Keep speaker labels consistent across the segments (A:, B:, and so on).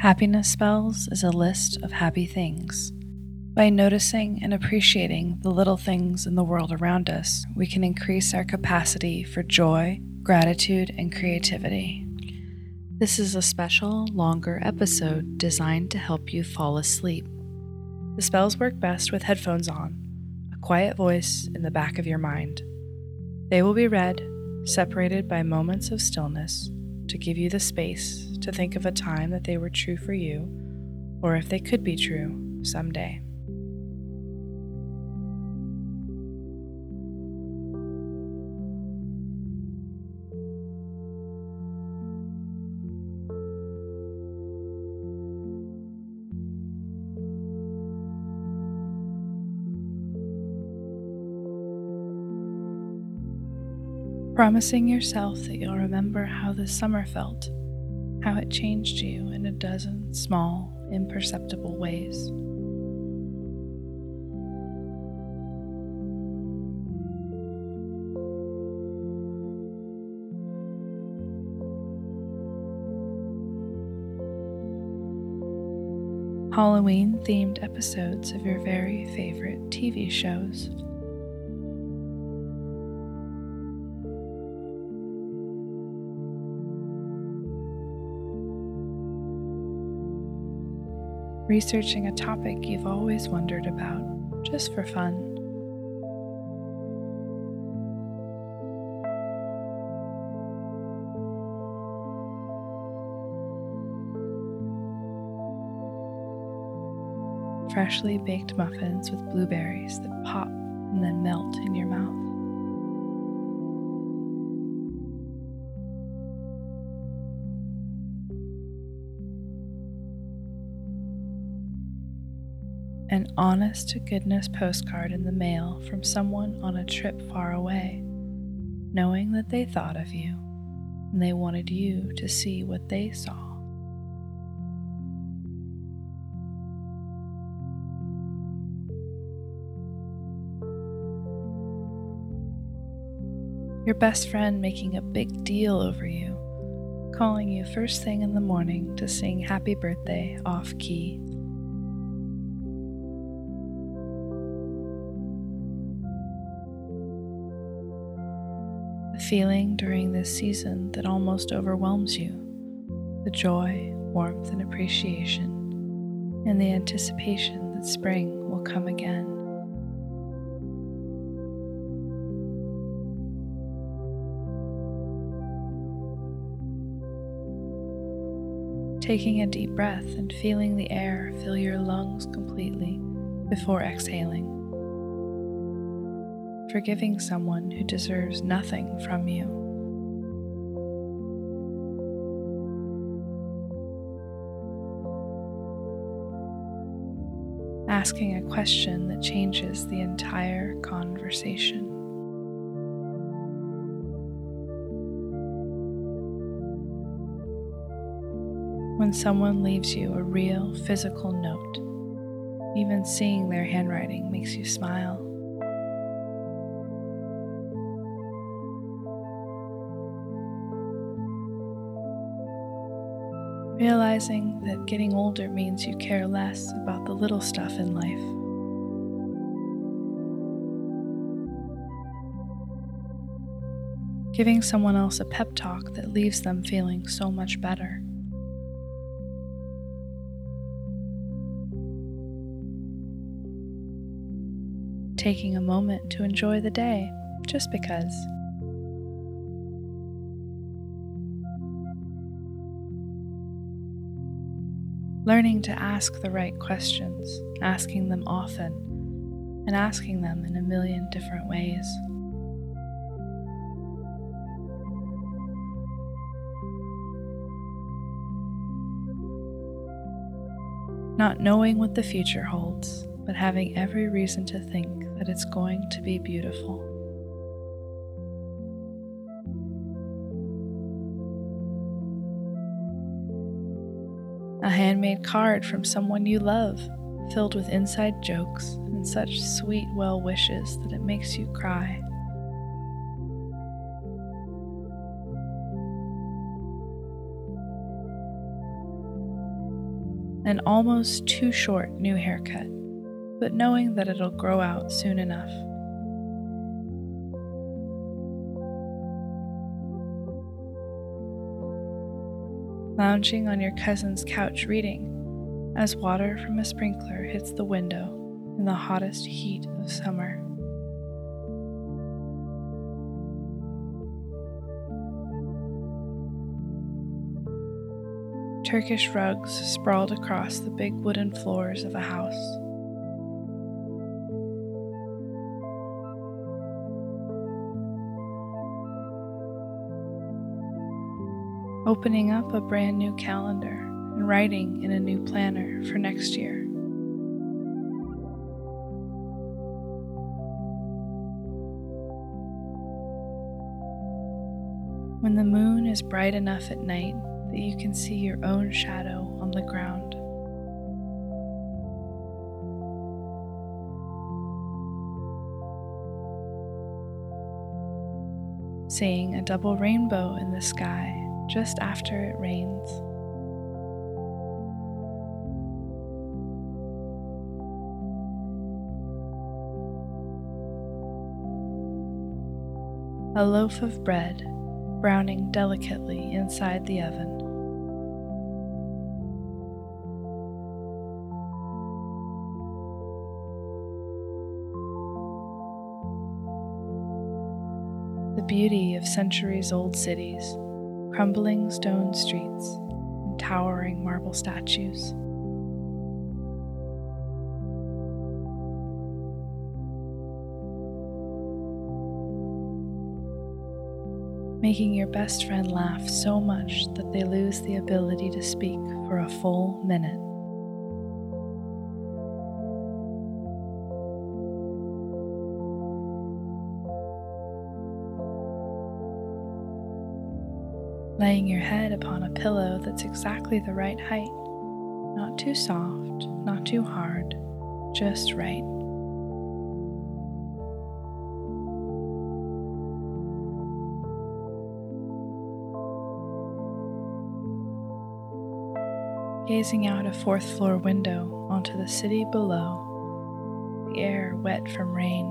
A: Happiness Spells is a list of happy things. By noticing and appreciating the little things in the world around us, we can increase our capacity for joy, gratitude, and creativity. This is a special, longer episode designed to help you fall asleep. The spells work best with headphones on, a quiet voice in the back of your mind. They will be read, separated by moments of stillness, to give you the space to think of a time that they were true for you, or if they could be true someday. promising yourself that you'll remember how this summer felt, how it changed you in a dozen small, imperceptible ways. Halloween themed episodes of your very favorite TV shows. Researching a topic you've always wondered about, just for fun. Freshly baked muffins with blueberries that pop and then melt in your mouth. An honest to goodness postcard in the mail from someone on a trip far away, knowing that they thought of you and they wanted you to see what they saw. Your best friend making a big deal over you, calling you first thing in the morning to sing happy birthday off key feeling during this season that almost overwhelms you the joy, warmth, and appreciation, and the anticipation that spring will come again. Taking a deep breath and feeling the air fill your lungs completely before exhaling forgiving someone who deserves nothing from you. Asking a question that changes the entire conversation. When someone leaves you a real physical note, even seeing their handwriting makes you smile. Realizing that getting older means you care less about the little stuff in life. Giving someone else a pep talk that leaves them feeling so much better. Taking a moment to enjoy the day just because. Learning to ask the right questions, asking them often, and asking them in a million different ways. Not knowing what the future holds, but having every reason to think that it's going to be beautiful. Handmade card from someone you love, filled with inside jokes and such sweet well wishes that it makes you cry. An almost too short new haircut, but knowing that it'll grow out soon enough. Lounging on your cousin's couch reading as water from a sprinkler hits the window in the hottest heat of summer. Turkish rugs sprawled across the big wooden floors of a house. Opening up a brand new calendar and writing in a new planner for next year. When the moon is bright enough at night that you can see your own shadow on the ground. Seeing a double rainbow in the sky just after it rains. A loaf of bread browning delicately inside the oven. The beauty of centuries old cities, crumbling stone streets, and towering marble statues. making your best friend laugh so much that they lose the ability to speak for a full minute. Laying your head upon a pillow that's exactly the right height, not too soft, not too hard, just right. gazing out a fourth floor window onto the city below, the air wet from rain,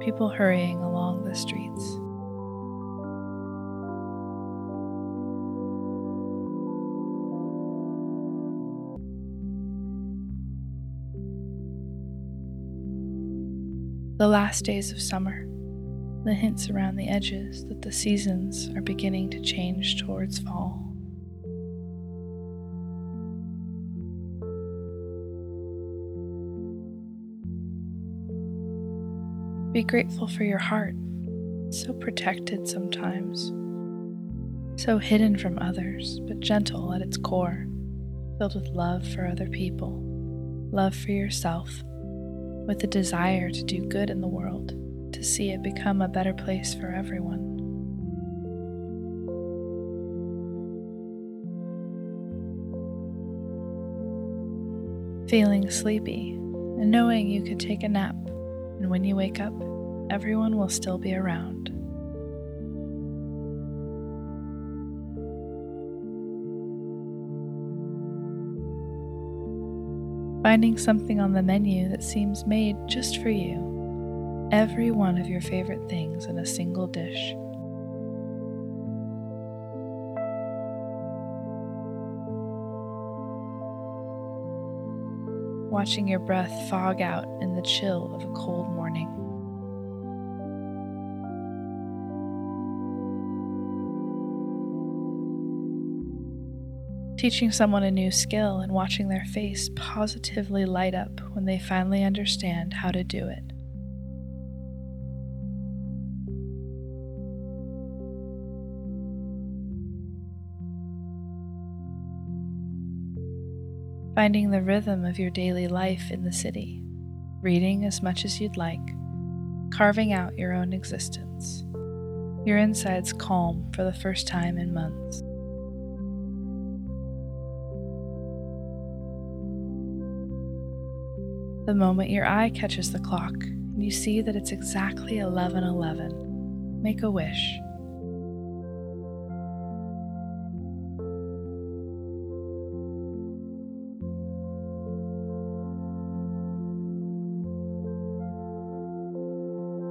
A: people hurrying along the streets. The last days of summer, the hints around the edges that the seasons are beginning to change towards fall. Be grateful for your heart, so protected sometimes, so hidden from others, but gentle at its core, filled with love for other people, love for yourself, with a desire to do good in the world, to see it become a better place for everyone. Feeling sleepy and knowing you could take a nap and when you wake up, everyone will still be around. Finding something on the menu that seems made just for you, every one of your favorite things in a single dish. watching your breath fog out in the chill of a cold morning. Teaching someone a new skill and watching their face positively light up when they finally understand how to do it. finding the rhythm of your daily life in the city, reading as much as you'd like, carving out your own existence. Your insides calm for the first time in months. The moment your eye catches the clock and you see that it's exactly 11:11, make a wish.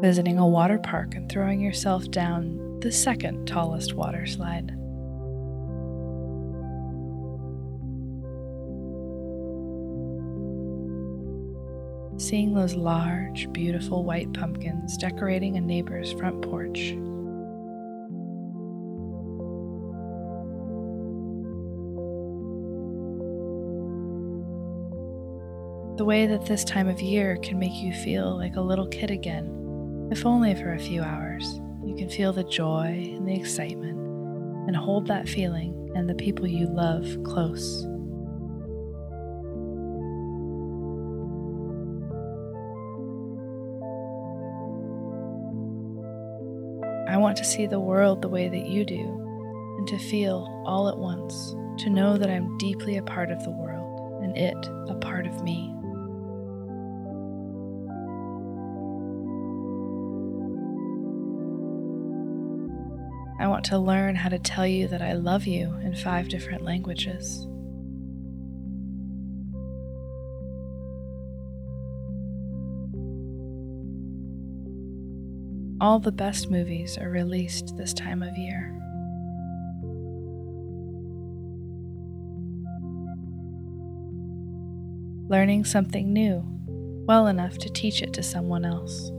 A: Visiting a water park and throwing yourself down the second tallest water slide. Seeing those large, beautiful white pumpkins decorating a neighbor's front porch. The way that this time of year can make you feel like a little kid again, if only for a few hours. You can feel the joy and the excitement and hold that feeling and the people you love close. Want to see the world the way that you do and to feel all at once, to know that I'm deeply a part of the world and it a part of me. I want to learn how to tell you that I love you in five different languages. All the best movies are released this time of year. Learning something new well enough to teach it to someone else.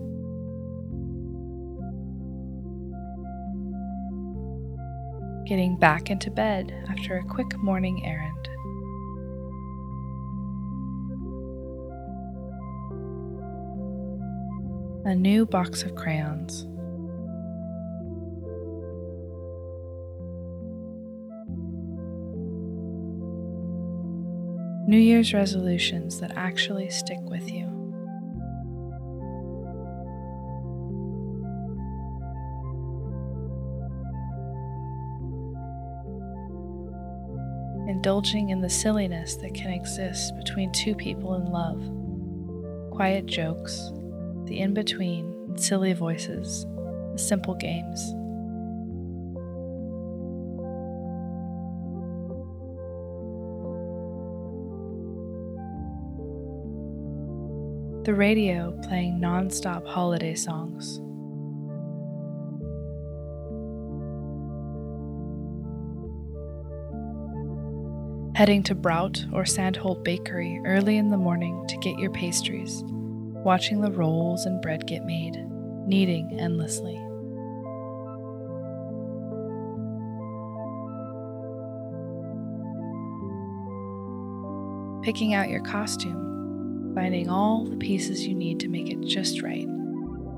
A: getting back into bed after a quick morning errand. A new box of crayons. New Year's resolutions that actually stick with you. indulging in the silliness that can exist between two people in love. Quiet jokes, the in between, silly voices, the simple games. The radio playing non stop holiday songs. heading to Brout or Sandholt Bakery early in the morning to get your pastries, watching the rolls and bread get made, kneading endlessly. Picking out your costume, finding all the pieces you need to make it just right.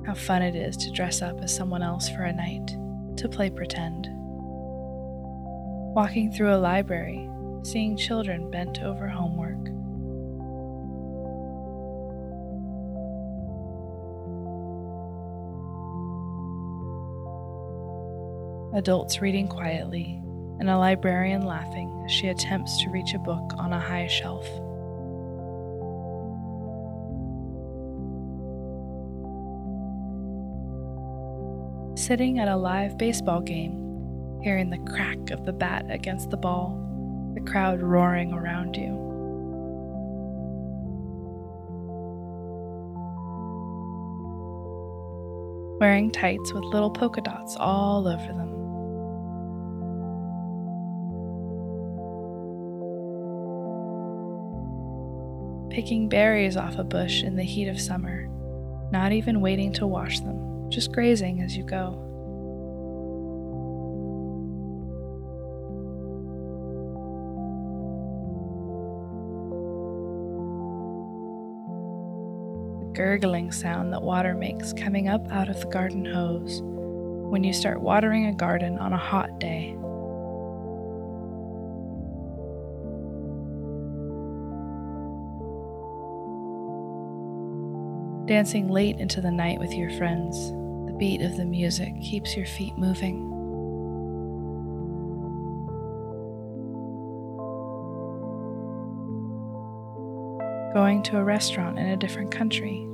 A: How fun it is to dress up as someone else for a night, to play pretend. Walking through a library, seeing children bent over homework. Adults reading quietly, and a librarian laughing as she attempts to reach a book on a high shelf. Sitting at a live baseball game, hearing the crack of the bat against the ball the crowd roaring around you. Wearing tights with little polka dots all over them. Picking berries off a bush in the heat of summer, not even waiting to wash them, just grazing as you go. The gurgling sound that water makes coming up out of the garden hose when you start watering a garden on a hot day. Dancing late into the night with your friends, the beat of the music keeps your feet moving. going to a restaurant in a different country,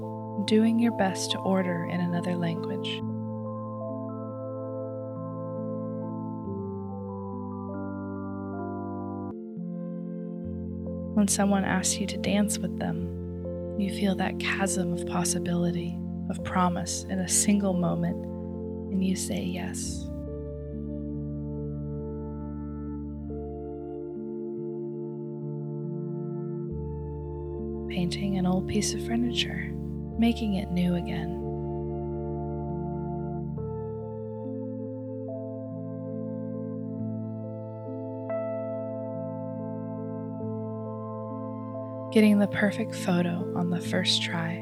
A: doing your best to order in another language. When someone asks you to dance with them, you feel that chasm of possibility of promise in a single moment, and you say yes. Painting an old piece of furniture, making it new again. Getting the perfect photo on the first try.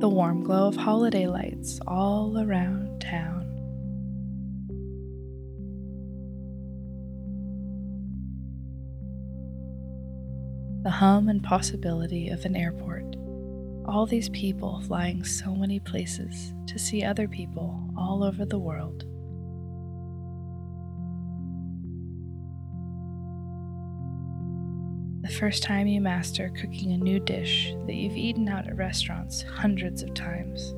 A: The warm glow of holiday lights all around town. The hum and possibility of an airport. All these people flying so many places to see other people all over the world. First time you master cooking a new dish that you've eaten out at restaurants hundreds of times.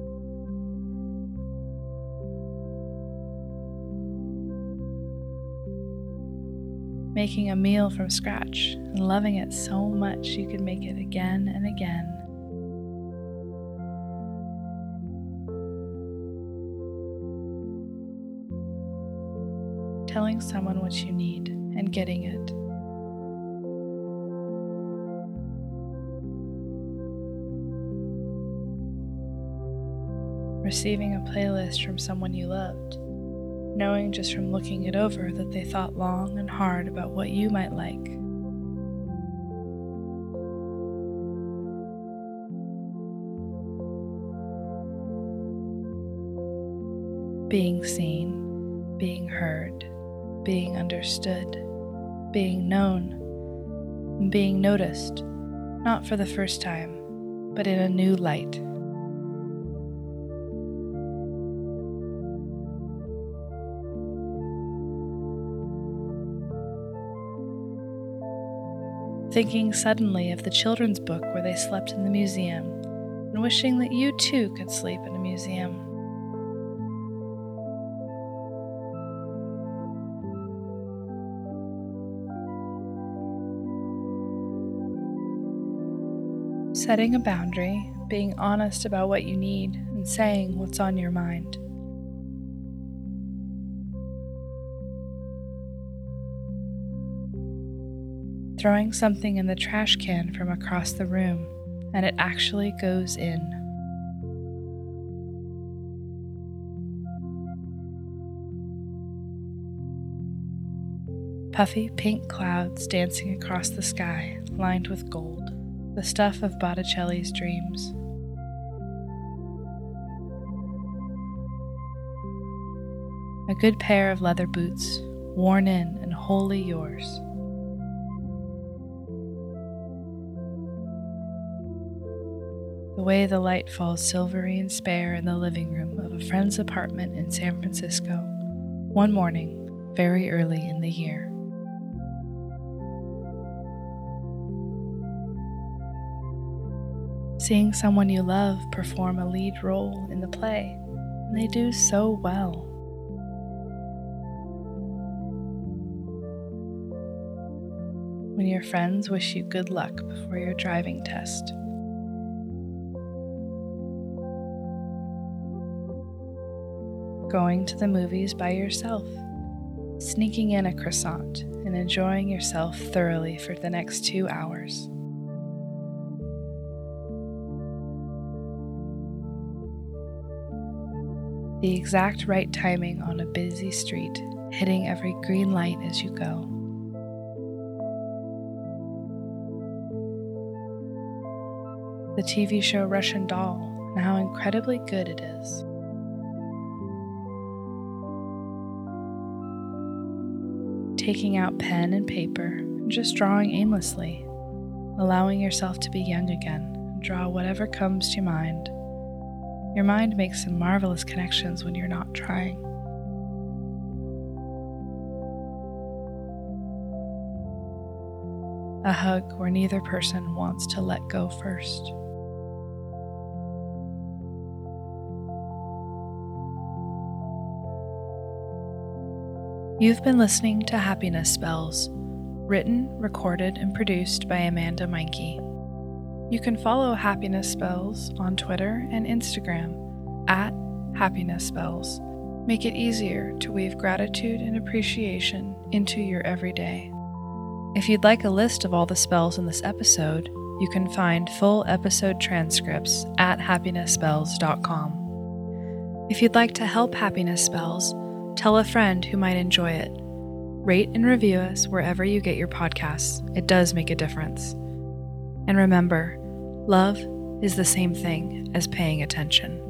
A: Making a meal from scratch and loving it so much you could make it again and again. Telling someone what you need and getting it. Receiving a playlist from someone you loved, knowing just from looking it over that they thought long and hard about what you might like. Being seen, being heard, being understood, being known, being noticed, not for the first time, but in a new light. Thinking suddenly of the children's book where they slept in the museum, and wishing that you too could sleep in a museum. Setting a boundary, being honest about what you need, and saying what's on your mind. Throwing something in the trash can from across the room, and it actually goes in. Puffy pink clouds dancing across the sky, lined with gold, the stuff of Botticelli's dreams. A good pair of leather boots, worn in and wholly yours. The way the light falls silvery and spare in the living room of a friend's apartment in San Francisco, one morning, very early in the year. Seeing someone you love perform a lead role in the play, and they do so well. When your friends wish you good luck before your driving test. Going to the movies by yourself, sneaking in a croissant, and enjoying yourself thoroughly for the next two hours. The exact right timing on a busy street, hitting every green light as you go. The TV show Russian Doll, and how incredibly good it is. Taking out pen and paper, just drawing aimlessly, allowing yourself to be young again, draw whatever comes to mind. Your mind makes some marvelous connections when you're not trying. A hug where neither person wants to let go first. You've been listening to Happiness Spells, Written, recorded, and produced by Amanda Meinke. You can follow Happiness Spells on Twitter and Instagram at Happiness Spells. Make it easier to weave gratitude and appreciation into your everyday. If you'd like a list of all the spells in this episode, you can find full episode transcripts at happinessspells.com. If you'd like to help Happiness Spells, tell a friend who might enjoy it. Rate and review us wherever you get your podcasts. It does make a difference. And remember, love is the same thing as paying attention.